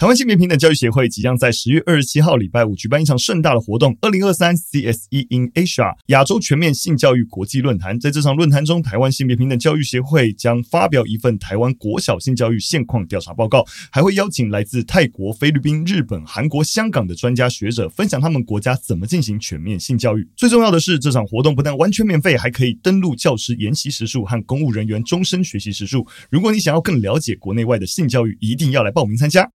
台湾性别平等教育协会即将在十月二十七号礼拜五举办一场盛大的活动——二零二三 CSE in Asia 亚洲全面性教育国际论坛。在这场论坛中，台湾性别平等教育协会将发表一份台湾国小性教育现况调查报告，还会邀请来自泰国、菲律宾、日本、韩国、香港的专家学者分享他们国家怎么进行全面性教育。最重要的是，这场活动不但完全免费，还可以登录教师研习时数和公务人员终身学习时数。如果你想要更了解国内外的性教育，一定要来报名参加。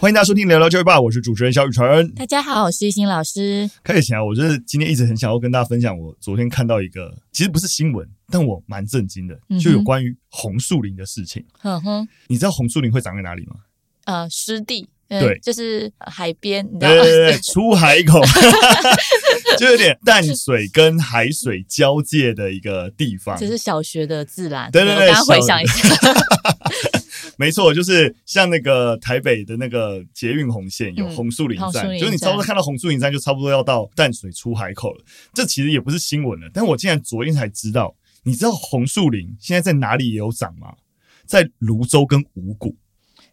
欢迎大家收听《聊聊教育吧》，我是主持人小宇辰。大家好，我是玉兴老师。开始前啊，我就是今天一直很想要跟大家分享，我昨天看到一个，其实不是新闻，但我蛮震惊的，就有关于红树林的事情。嗯哼，你知道红树林会长在哪里吗？呃，湿地，嗯、对，就是海边，你知道吗？对对对，出海口，就有点淡水跟海水交界的一个地方。这是小学的自然，对对对，我刚刚回想一下。没错，就是像那个台北的那个捷运红线有红树林站，嗯、就是你差不多看到红树林站，就差不多要到淡水出海口了。这其实也不是新闻了，但我竟然昨天才知道，你知道红树林现在在哪里也有长吗？在泸州跟五股。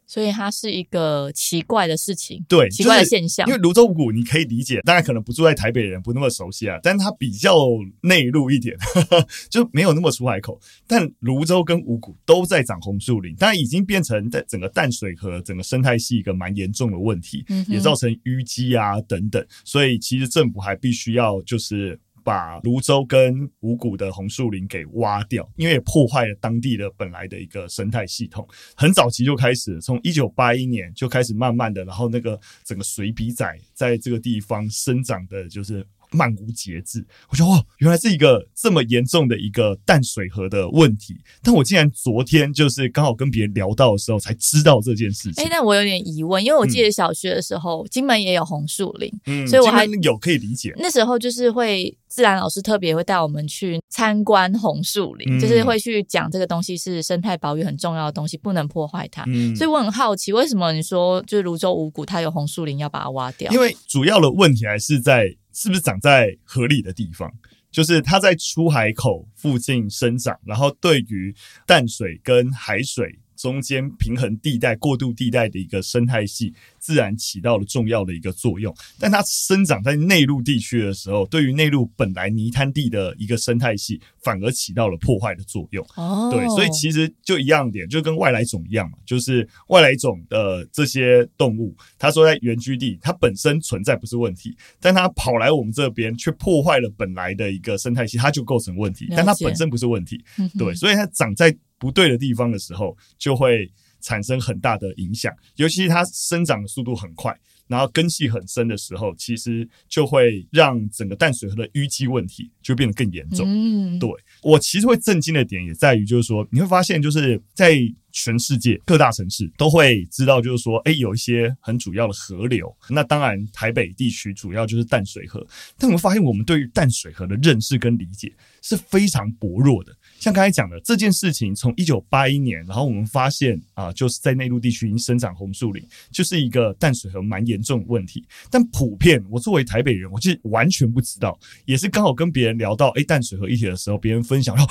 所以它是一个奇怪的事情，对，奇怪的现象。因为泸州五股你可以理解，当然可能不住在台北的人不那么熟悉啊，但是它比较内陆一点呵呵，就没有那么出海口。但泸州跟五股都在长红树林，当然已经变成在整个淡水河整个生态系一个蛮严重的问题，也造成淤积啊等等。所以其实政府还必须要就是。把泸州跟五谷的红树林给挖掉，因为破坏了当地的本来的一个生态系统。很早期就开始，从一九八一年就开始慢慢的，然后那个整个水笔仔在这个地方生长的，就是。漫无节制，我觉得哦，原来是一个这么严重的一个淡水河的问题。但我竟然昨天就是刚好跟别人聊到的时候才知道这件事情。哎，但我有点疑问，因为我记得小学的时候，嗯、金门也有红树林，嗯，所以我还有可以理解。那时候就是会自然老师特别会带我们去参观红树林，嗯、就是会去讲这个东西是生态保育很重要的东西，不能破坏它。嗯，所以我很好奇，为什么你说就是泸州五谷它有红树林要把它挖掉？因为主要的问题还是在。是不是长在合理的地方？就是它在出海口附近生长，然后对于淡水跟海水中间平衡地带、过渡地带的一个生态系。自然起到了重要的一个作用，但它生长在内陆地区的时候，对于内陆本来泥滩地的一个生态系，反而起到了破坏的作用。哦，对，所以其实就一样点，就跟外来种一样嘛，就是外来种的这些动物，它说在原居地，它本身存在不是问题，但它跑来我们这边却破坏了本来的一个生态系，它就构成问题。但它本身不是问题，对，所以它长在不对的地方的时候，就会。产生很大的影响，尤其是它生长的速度很快，然后根系很深的时候，其实就会让整个淡水河的淤积问题就变得更严重。嗯，对，我其实会震惊的点也在于，就是说你会发现，就是在全世界各大城市都会知道，就是说，诶，有一些很主要的河流。那当然，台北地区主要就是淡水河，但我们发现，我们对于淡水河的认识跟理解是非常薄弱的。像刚才讲的这件事情，从一九八一年，然后我们发现啊，就是在内陆地区已经生长红树林，就是一个淡水河蛮严重的问题。但普遍，我作为台北人，我其实完全不知道，也是刚好跟别人聊到诶淡水河议题的时候，别人分享到，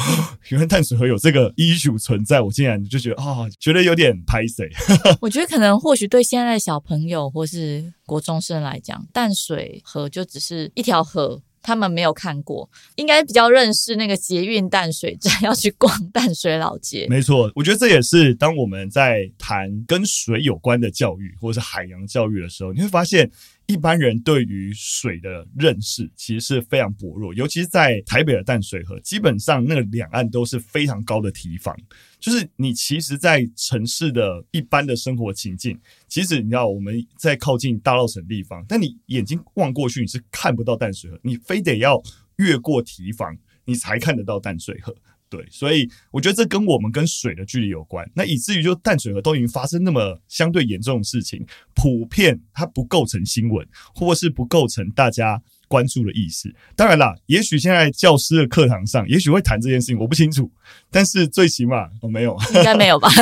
原来淡水河有这个淤堵存在，我竟然就觉得啊，觉得有点拍谢。我觉得可能或许对现在的小朋友或是国中生来讲，淡水河就只是一条河。他们没有看过，应该比较认识那个捷运淡水站，要去逛淡水老街。没错，我觉得这也是当我们在谈跟水有关的教育，或者是海洋教育的时候，你会发现。一般人对于水的认识其实是非常薄弱，尤其是在台北的淡水河，基本上那个两岸都是非常高的堤防。就是你其实，在城市的一般的生活情境，其实你知道我们在靠近大稻埕地方，但你眼睛望过去，你是看不到淡水河，你非得要越过堤防，你才看得到淡水河。对，所以我觉得这跟我们跟水的距离有关。那以至于就淡水河都已经发生那么相对严重的事情，普遍它不构成新闻，或是不构成大家关注的意识。当然啦，也许现在教师的课堂上，也许会谈这件事情，我不清楚。但是最起码我、哦、没有，应该没有吧？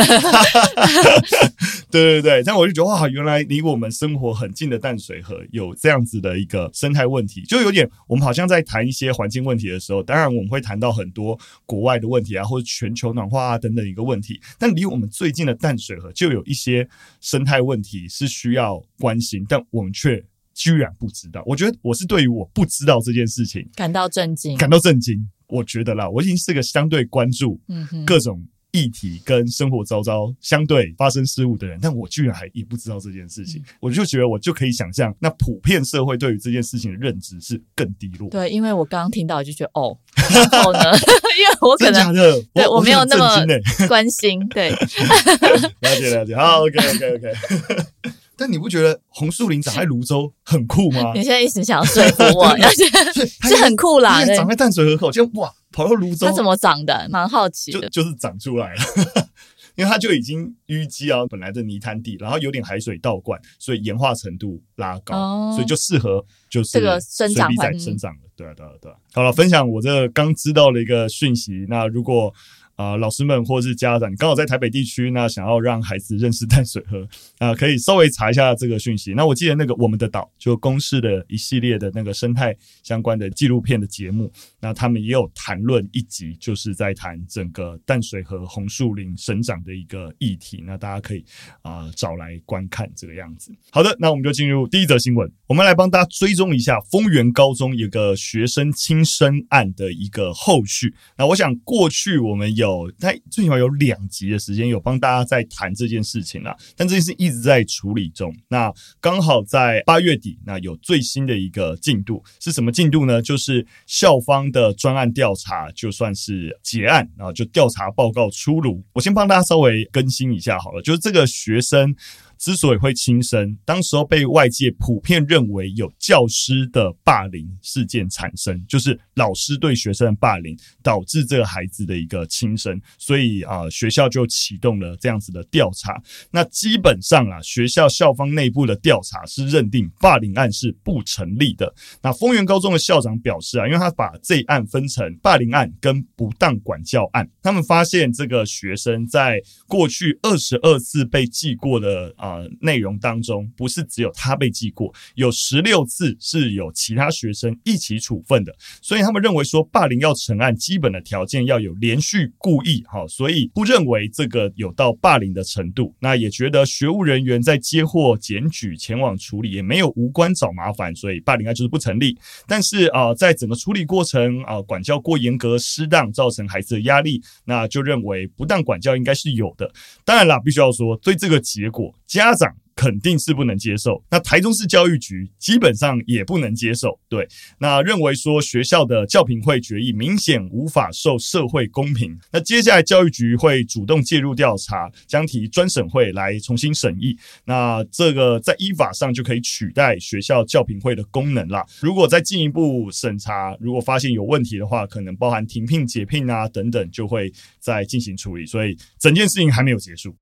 对对对，但我就觉得哇，原来离我们生活很近的淡水河有这样子的一个生态问题，就有点我们好像在谈一些环境问题的时候，当然我们会谈到很多国外的问题啊，或者全球暖化啊等等一个问题，但离我们最近的淡水河就有一些生态问题是需要关心，但我们却居然不知道。我觉得我是对于我不知道这件事情感到震惊，感到震惊。我觉得啦，我已经是个相对关注各种议题跟生活周遭相对发生失误的人，但我居然还也不知道这件事情，我就觉得我就可以想象，那普遍社会对于这件事情的认知是更低落。对，因为我刚刚听到就觉得哦，然后呢，因为我可能对我没有那么关心，对，了解了解，好，OK OK OK。但你不觉得红树林长在泸州很酷吗？你现在一直想要说服我 而且是很酷啦，长在淡水河口，就哇，跑到泸州，它怎么长的？蛮好奇的，就就是长出来了，因为它就已经淤积啊，本来的泥滩地，然后有点海水倒灌，所以盐化程度拉高，哦、所以就适合就是这个生长在生长的，对啊对啊对啊。好了，分享我这个刚知道的一个讯息，那如果。啊、老师们或是家长刚好在台北地区，那想要让孩子认识淡水河啊、可以稍微查一下这个讯息。那我记得那个我们的岛就公视的一系列的那个生态相关的纪录片的节目，那他们也有谈论一集，就是在谈整个淡水河红树林生长的一个议题。那大家可以啊、找来观看这个样子。好的，那我们就进入第一则新闻，我们来帮大家追踪一下丰原高中一个学生轻生案的一个后续。那我想过去我们有。有，他最起码有两集的时间有帮大家在谈这件事情啦，但这件事一直在处理中。那刚好在八月底，那有最新的一个进度是什么进度呢？就是校方的专案调查，就算是结案，啊就调查报告出炉。我先帮大家稍微更新一下好了，就是这个学生。之所以会轻生，当时候被外界普遍认为有教师的霸凌事件产生，就是老师对学生的霸凌导致这个孩子的一个轻生，所以啊、学校就启动了这样子的调查。那基本上啊，学校校方内部的调查是认定霸凌案是不成立的。那丰原高中的校长表示啊，因为他把这一案分成霸凌案跟不当管教案，他们发现这个学生在过去二十二次被记过的啊。呃内容当中不是只有他被记过，有十六次是有其他学生一起处分的，所以他们认为说霸凌要成案，基本的条件要有连续故意，哈，所以不认为这个有到霸凌的程度。那也觉得学务人员在接获检举前往处理，也没有无关找麻烦，所以霸凌案就是不成立。但是啊、在整个处理过程啊、管教过严格、失当，造成孩子的压力，那就认为不当管教应该是有的。当然啦，必须要说，对这个结果家长肯定是不能接受，那台中市教育局基本上也不能接受。对，那认为说学校的教评会决议明显无法受社会公平。那接下来教育局会主动介入调查，将提专审会来重新审议。那这个在依法上就可以取代学校教评会的功能啦。如果再进一步审查，如果发现有问题的话，可能包含停聘、解聘啊等等，就会再进行处理。所以整件事情还没有结束。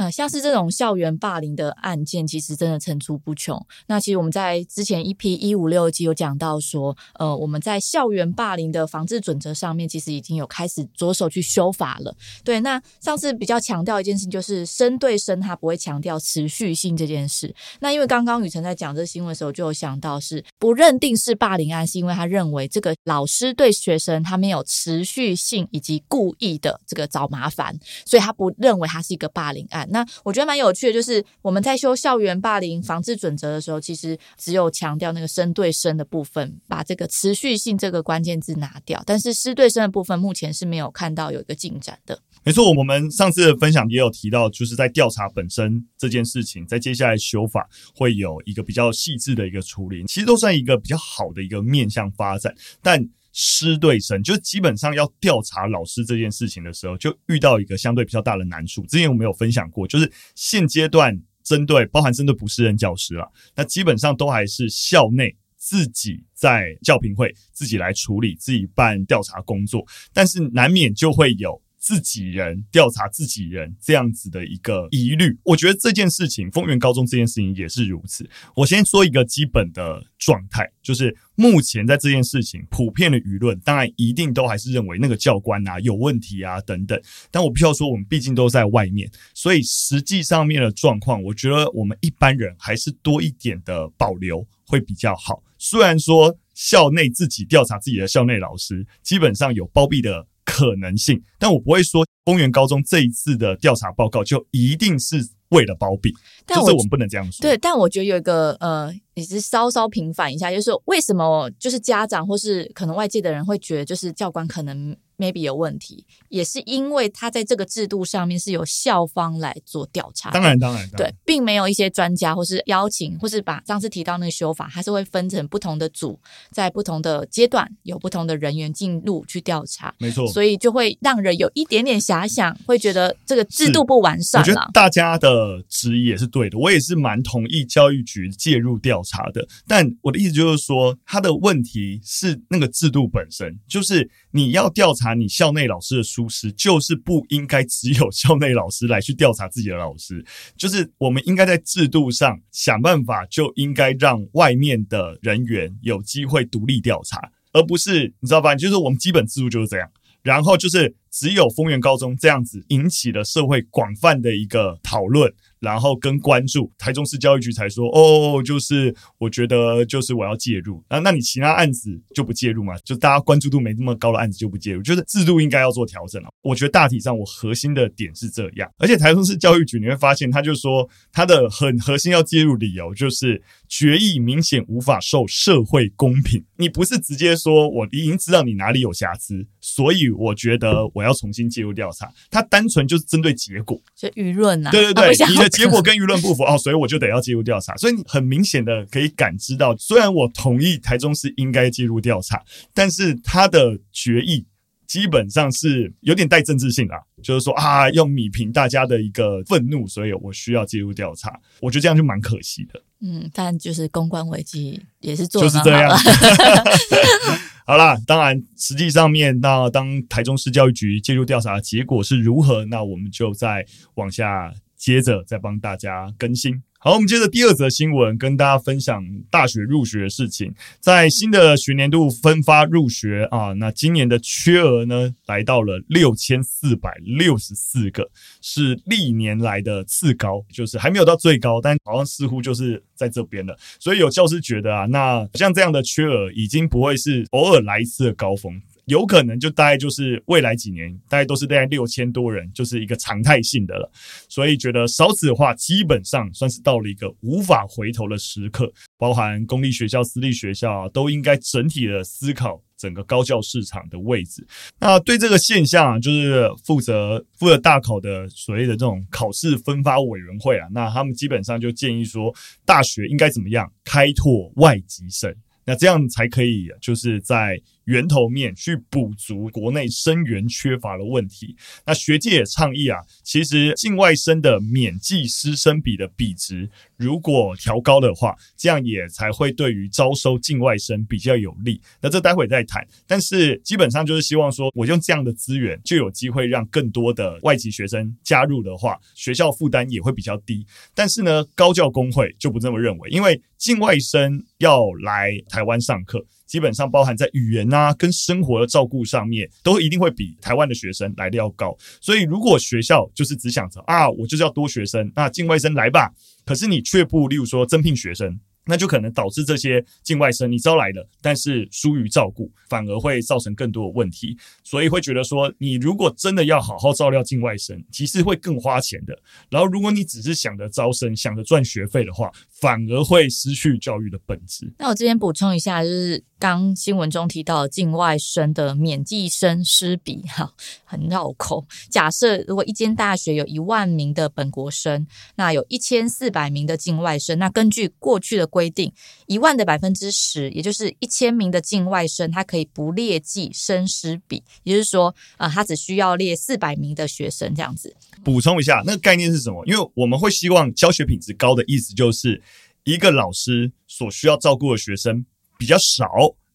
呃，像是这种校园霸凌的案件，其实真的层出不穷。那其实我们在之前 EP 一五六集有讲到说，呃，我们在校园霸凌的防治准则上面，其实已经有开始着手去修法了。对，那上次比较强调一件事情，就是生对生，他不会强调持续性这件事。那因为刚刚雨辰在讲这个新闻的时候，就有想到是不认定是霸凌案，是因为他认为这个老师对学生他没有持续性以及故意的这个找麻烦，所以他不认为他是一个霸凌案。那我觉得蛮有趣的，就是我们在修校园霸凌防治准则的时候，其实只有强调那个生对生的部分，把这个持续性这个关键字拿掉，但是师对生的部分目前是没有看到有一个进展的。没错，我们上次的分享也有提到，就是在调查本身这件事情，在接下来修法会有一个比较细致的一个处理，其实都算一个比较好的一个面向发展，但。师对生，就基本上要调查老师这件事情的时候，就遇到一个相对比较大的难处。之前我们有分享过，就是现阶段针对包含针对不适任教师啊，那基本上都还是校内自己在教评会自己来处理，自己办调查工作，但是难免就会有。自己人调查自己人这样子的一个疑虑。我觉得这件事情，丰原高中这件事情也是如此。我先说一个基本的状态，就是目前在这件事情普遍的舆论，当然一定都还是认为那个教官啊有问题啊等等。但我必须要说，我们毕竟都在外面，所以实际上面的状况，我觉得我们一般人还是多一点的保留会比较好。虽然说校内自己调查自己的校内老师，基本上有包庇的可能性，但我不会说公园高中这一次的调查报告就一定是为了包庇，但是我们不能这样说。对，但我觉得有一个呃，也是稍稍平反一下，就是说为什么就是家长或是可能外界的人会觉得就是教官可能。Maybe 有问题，也是因为他在这个制度上面是由校方来做调查。当然，当然，对，并没有一些专家或是邀请，或是把上次提到那个修法，它是会分成不同的组，在不同的阶段有不同的人员进入去调查。没错，所以就会让人有一点点遐想，会觉得这个制度不完善。我觉得大家的质疑也是对的，我也是蛮同意教育局介入调查的。但我的意思就是说，他的问题是那个制度本身，就是你要调查。你校内老师的疏失，就是不应该只有校内老师来去调查自己的老师，就是我们应该在制度上想办法，就应该让外面的人员有机会独立调查，而不是你知道吧？就是我们基本制度就是这样，然后就是只有丰原高中这样子引起了社会广泛的一个讨论。然后跟关注，台中市教育局才说哦，就是我觉得就是我要介入，那那你其他案子就不介入嘛？就大家关注度没那么高的案子就不介入，就是制度应该要做调整了。我觉得大体上我核心的点是这样，而且台中市教育局你会发现，他就说他的很核心要介入理由就是决议明显无法受社会公平。你不是直接说我已经知道你哪里有瑕疵，所以我觉得我要重新介入调查，他单纯就是针对结果，就舆论啊，对对对，你的。结果跟舆论不符哦，所以我就得要介入调查。所以你很明显的可以感知到，虽然我同意台中市应该介入调查，但是他的决议基本上是有点带政治性啊，就是说啊，要米平大家的一个愤怒，所以我需要介入调查。我觉得这样就蛮可惜的。嗯，但就是公关危机也是做就是这样。好啦，当然实际上面，那当台中市教育局介入调查结果是如何，那我们就再往下。接着再帮大家更新。好，我们接着第二则新闻，跟大家分享大学入学的事情。在新的学年度分发入学啊，那今年的缺额呢，来到了六千四百六十四个，是历年来的次高，就是还没有到最高，但好像似乎就是在这边了。所以有教师觉得啊，那像这样的缺额，已经不会是偶尔来一次的高峰。有可能就大概就是未来几年，大概都是大概六千多人，就是一个常态性的了。所以觉得少子化基本上算是到了一个无法回头的时刻，包含公立学校、私立学校啊，都应该整体的思考整个高教市场的位置。那对这个现象啊，就是负责负责大考的所谓的这种考试分发委员会啊，那他们基本上就建议说，大学应该怎么样开拓外籍生。那这样才可以，就是在源头面去补足国内生源缺乏的问题。那学界也倡议啊，其实境外生的免计师生比的比值如果调高的话，这样也才会对于招收境外生比较有利。那这待会再谈。但是基本上就是希望说，我用这样的资源就有机会让更多的外籍学生加入的话，学校负担也会比较低。但是呢，高教工会就不这么认为，因为境外生要来台湾上课。基本上包含在语言啊跟生活的照顾上面，都一定会比台湾的学生来的要高。所以如果学校就是只想着啊，我就是要多学生，那境外生来吧，可是你却不，例如说增聘学生。那就可能导致这些境外生你招来的，但是疏于照顾，反而会造成更多的问题。所以会觉得说，你如果真的要好好照料境外生，其实会更花钱的。然后，如果你只是想着招生、想着赚学费的话，反而会失去教育的本质。那我这边补充一下，就是刚新闻中提到境外生的免计生师比，哈，很绕口。假设如果一间大学有一万名的本国生，那有一千四百名的境外生，那根据过去的规规定，一万的百分之十，也就是一千名的境外生，他可以不列计生师比，也就是说，啊、呃，他只需要列四百名的学生这样子。补充一下，那个概念是什么？因为我们会希望教学品质高的意思，就是一个老师所需要照顾的学生比较少。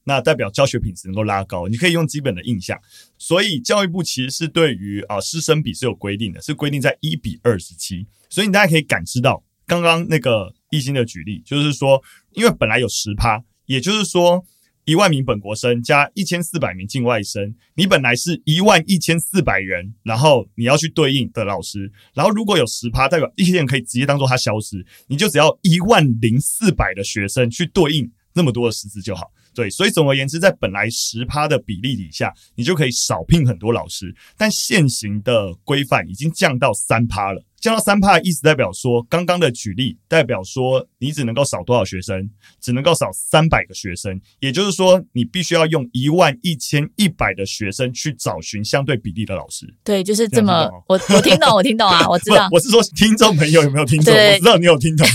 那代表教学品质能够拉高。你可以用基本的印象。所以教育部其实是对于啊师生比是有规定的，是规定在一比二十七。所以你大家可以感知到，刚刚那个懿心的举例，就是说，因为本来有十趴，也就是说。一万名本国生加一千四百名境外生，你本来是一万一千四百人，然后你要去对应的老师，然后如果有十趴，代表一些人可以直接当做他消失，你就只要一万零四百的学生去对应那么多的师资就好。对，所以总而言之，在本来十趴的比例底下，你就可以少聘很多老师，但现行的规范已经降到三趴了。降到三趴的意思代表说，刚刚的举例代表说，你只能够少多少学生，只能够少三百个学生，也就是说，你必须要用一万一千一百的学生去找寻相对比例的老师。对，就是这么，我我听懂，我听懂啊，我知道。我是说，听众朋友有没有听懂？我知道你有听懂。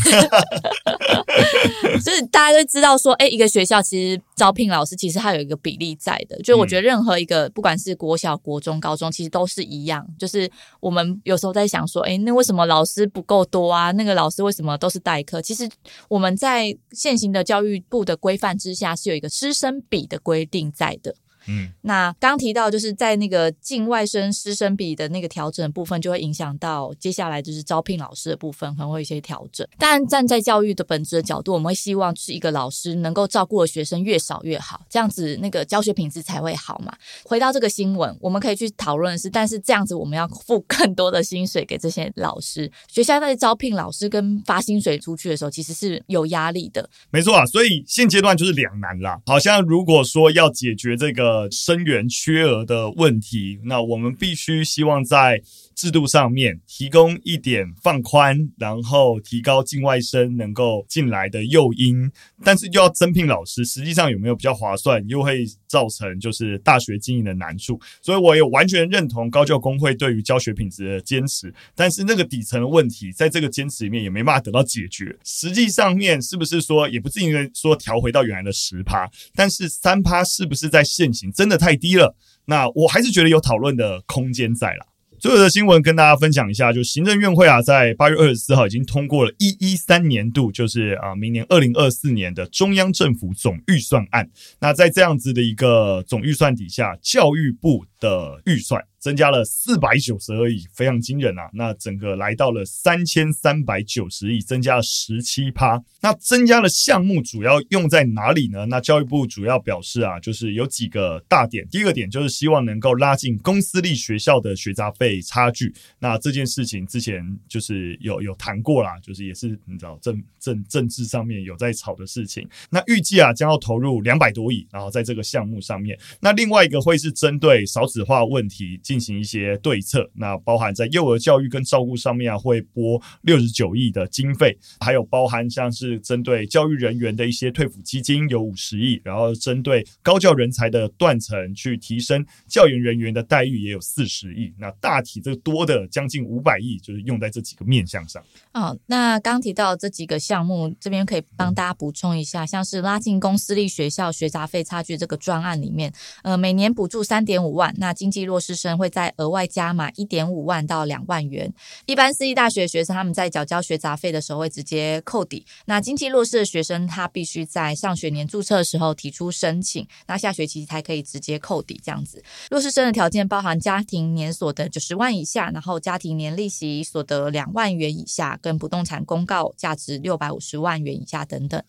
就是大家都知道说，哎，一个学校其实招聘老师，其实它有一个比例在的。就我觉得任何一个，不管是国小、国中、高中，其实都是一样。就是我们有时候在想说，哎，那为什么老师不够多啊？那个老师为什么都是代课？其实我们在现行的教育部的规范之下，是有一个师生比的规定在的。嗯，那刚提到就是在那个境外生师生比的那个调整部分，就会影响到接下来就是招聘老师的部分，可能会有一些调整。但站在教育的本质的角度，我们会希望是一个老师能够照顾的学生越少越好，这样子那个教学品质才会好嘛。回到这个新闻，我们可以去讨论的是，但是这样子我们要付更多的薪水给这些老师，学校在招聘老师跟发薪水出去的时候，其实是有压力的。没错啊，所以现阶段就是两难啦。好像如果说要解决这个。呃，生源缺额的问题，那我们必须希望在制度上面提供一点放宽，然后提高境外生能够进来的诱因，但是又要增聘老师，实际上有没有比较划算，又会造成就是大学经营的难处。所以我也完全认同高教工会对于教学品质的坚持，但是那个底层的问题，在这个坚持里面也没办法得到解决。实际上面是不是说，也不至于说调回到原来的十趴，但是三趴是不是在现行真的太低了？那我还是觉得有讨论的空间在啦。所有的新闻跟大家分享一下，就行政院会啊，在八月二十四号已经通过了一一三年度，就是啊明年二零二四年的中央政府总预算案。那在这样子的一个总预算底下，教育部的预算。增加了四百九十二亿，非常惊人啊！那整个来到了三千三百九十亿，增加了十七趴。那增加的项目主要用在哪里呢？那教育部主要表示啊，就是有几个大点。第一个点就是希望能够拉近公私立学校的学杂费差距。那这件事情之前就是有有谈过啦，就是也是你知道政政政治上面有在吵的事情。那预计啊将要投入两百多亿，然后在这个项目上面。那另外一个会是针对少子化问题。进行一些对策，那包含在幼儿教育跟照顾上面啊，会拨六十九亿的经费，还有包含像是针对教育人员的一些退抚基金有五十亿，然后针对高教人才的断层去提升教研人员的待遇也有四十亿。那大体这多的将近五百亿，就是用在这几个面向上。哦，那刚提到这几个项目，这边可以帮大家补充一下，像是拉近公私立学校学杂费差距这个专案里面，呃，每年补助三点五万，那经济弱势生。会再额外加码一点五万到两万元。一般私立大学学生，他们在缴交学杂费的时候会直接扣抵。那经济弱势的学生，他必须在上学年注册的时候提出申请，那下学期才可以直接扣抵。这样子，弱势生的条件包含家庭年所得九十万以下，然后家庭年利息所得两万元以下，跟不动产公告价值六百五十万元以下等等。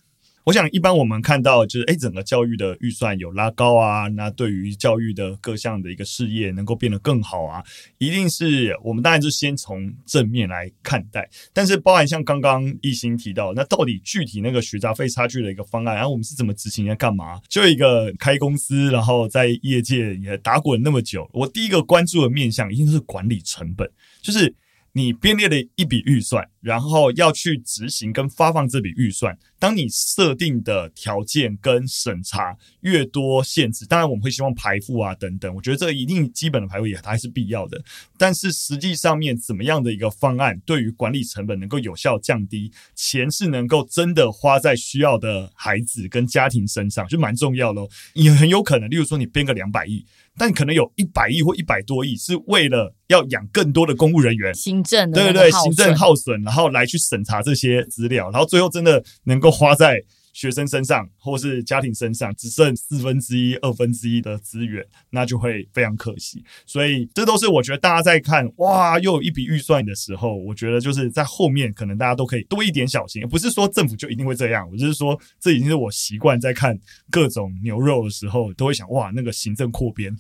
我想，一般我们看到就是，哎，整个教育的预算有拉高啊，那对于教育的各项的一个事业能够变得更好啊，一定是我们当然是先从正面来看待。但是，包含像刚刚懿心提到，那到底具体那个学杂费差距的一个方案，然后我们是怎么执行，要干嘛？就一个开公司，然后在业界也打滚那么久，我第一个关注的面向一定是管理成本，就是你编列了一笔预算。然后要去执行跟发放这笔预算，当你设定的条件跟审查越多限制，当然我们会希望排付啊等等，我觉得这一定基本的排富也还是必要的。但是实际上面怎么样的一个方案，对于管理成本能够有效降低，钱是能够真的花在需要的孩子跟家庭身上，就蛮重要咯。也很有可能，例如说你编个两百亿，但可能有一百亿或一百多亿是为了要养更多的公务人员，行政对对，行政耗损。然后来去审查这些资料，然后最后真的能够花在学生身上或是家庭身上只剩四分之一、二分之一的资源，那就会非常可惜。所以这都是我觉得大家在看哇，又有一笔预算的时候，我觉得就是在后面可能大家都可以多一点小心。不是说政府就一定会这样，我就是说这已经是我习惯在看各种牛肉的时候，都会想哇，那个行政扩编、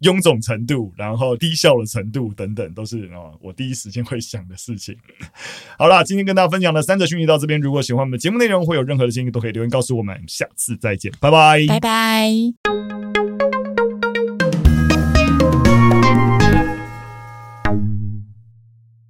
臃肿程度，然后低效的程度等等，都是哦我第一时间会想的事情。好啦，今天跟大家分享的三则讯息到这边，如果喜欢我们的节目内容，有任何的建议都可以留言告诉我们。下次再见，拜拜，拜拜。